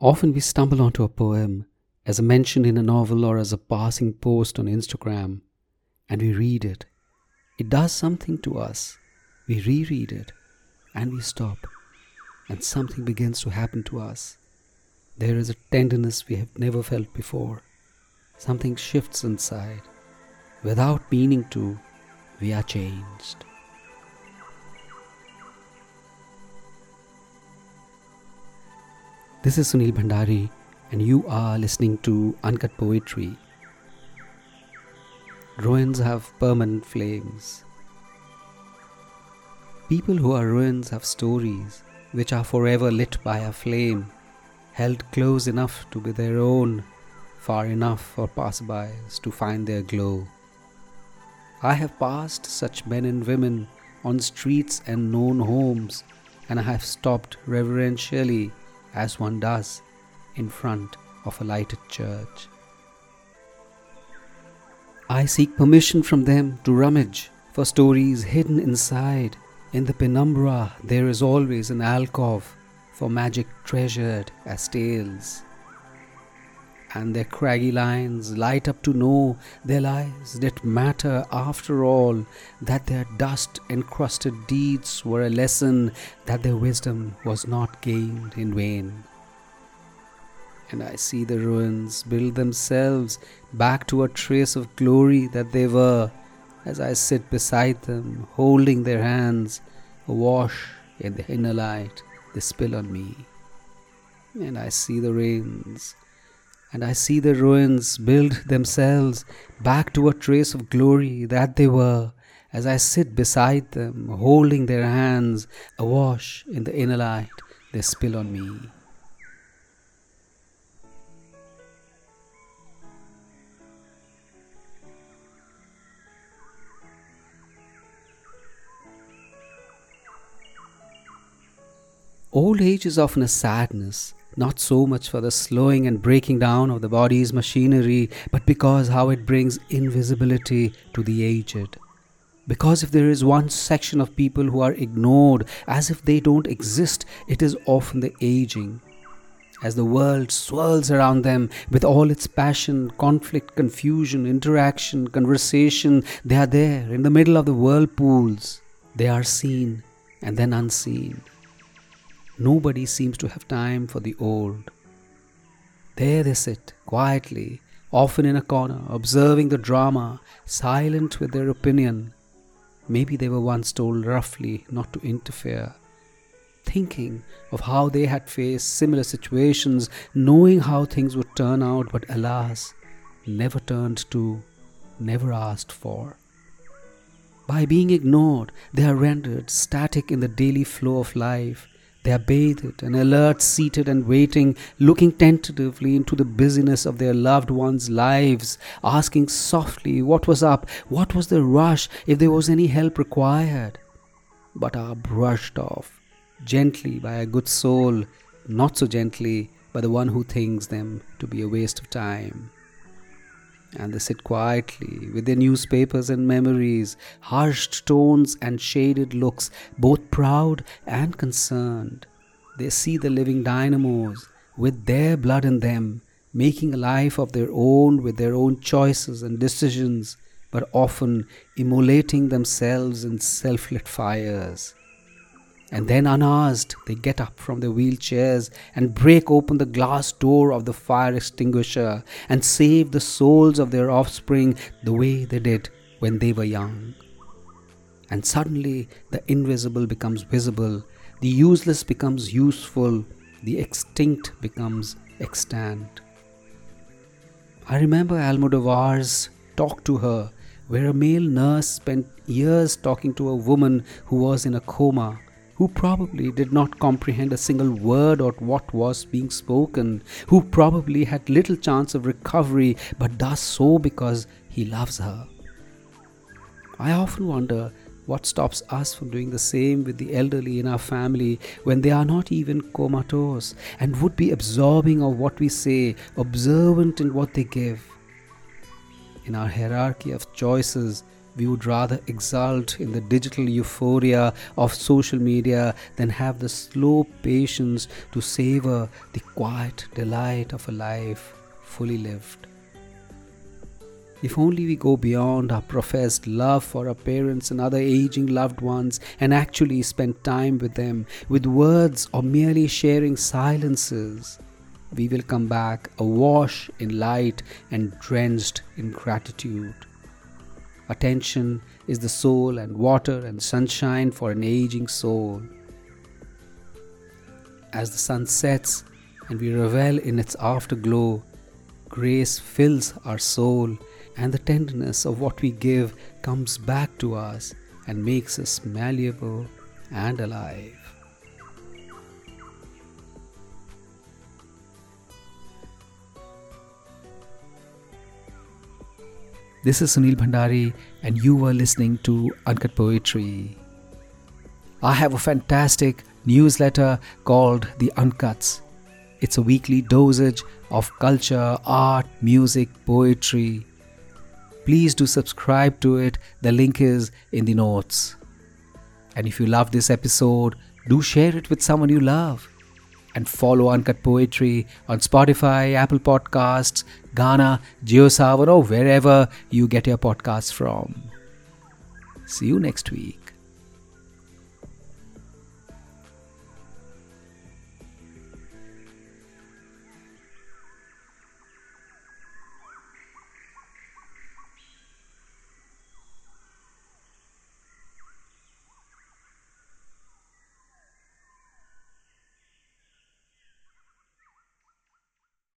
Often we stumble onto a poem as a mention in a novel or as a passing post on Instagram, and we read it. It does something to us. We reread it, and we stop, and something begins to happen to us. There is a tenderness we have never felt before. Something shifts inside. Without meaning to, we are changed. This is Sunil Bhandari, and you are listening to Uncut Poetry. Ruins have permanent flames. People who are ruins have stories which are forever lit by a flame, held close enough to be their own, far enough for passerbys to find their glow. I have passed such men and women on streets and known homes, and I have stopped reverentially as one does in front of a lighted church. I seek permission from them to rummage for stories hidden inside. In the penumbra, there is always an alcove for magic treasured as tales. And their craggy lines light up to know their lives did matter after all, that their dust encrusted deeds were a lesson, that their wisdom was not gained in vain. And I see the ruins build themselves back to a trace of glory that they were, as I sit beside them, holding their hands, awash in the inner light they spill on me. And I see the rains and I see the ruins build themselves back to a trace of glory that they were, as I sit beside them, holding their hands, awash in the inner light they spill on me. Old age is often a sadness not so much for the slowing and breaking down of the body's machinery, but because how it brings invisibility to the aged. Because if there is one section of people who are ignored as if they don't exist, it is often the aging. As the world swirls around them with all its passion, conflict, confusion, interaction, conversation, they are there in the middle of the whirlpools. They are seen and then unseen. Nobody seems to have time for the old. There they sit, quietly, often in a corner, observing the drama, silent with their opinion. Maybe they were once told roughly not to interfere. Thinking of how they had faced similar situations, knowing how things would turn out, but alas, never turned to, never asked for. By being ignored, they are rendered static in the daily flow of life, they are bathed and alert, seated and waiting, looking tentatively into the busyness of their loved ones' lives, asking softly what was up, what was the rush, if there was any help required, but are brushed off gently by a good soul, not so gently by the one who thinks them to be a waste of time and they sit quietly with their newspapers and memories, hushed tones and shaded looks, both proud and concerned. They see the living dynamos with their blood in them, making a life of their own with their own choices and decisions, but often immolating themselves in self lit fires. And then, unasked, they get up from their wheelchairs and break open the glass door of the fire extinguisher and save the souls of their offspring the way they did when they were young. And suddenly, the invisible becomes visible, the useless becomes useful, the extinct becomes extant. I remember Almodovar's Talk to Her, where a male nurse spent years talking to a woman who was in a coma who probably did not comprehend a single word of what was being spoken, who probably had little chance of recovery, but does so because he loves her. I often wonder what stops us from doing the same with the elderly in our family when they are not even comatose and would be absorbing of what we say, observant in what they give. In our hierarchy of choices, we would rather exult in the digital euphoria of social media than have the slow patience to savor the quiet delight of a life fully lived. If only we go beyond our professed love for our parents and other aging loved ones and actually spend time with them with words or merely sharing silences, we will come back awash in light and drenched in gratitude. Attention is the soul and water and sunshine for an aging soul. As the sun sets and we revel in its afterglow, grace fills our soul, and the tenderness of what we give comes back to us and makes us malleable and alive. This is Sunil Bhandari, and you are listening to Uncut Poetry. I have a fantastic newsletter called The Uncuts. It's a weekly dosage of culture, art, music, poetry. Please do subscribe to it. The link is in the notes. And if you love this episode, do share it with someone you love and follow Uncut Poetry on Spotify, Apple Podcasts, Gaana, JioSaavn, or wherever you get your podcasts from. See you next week.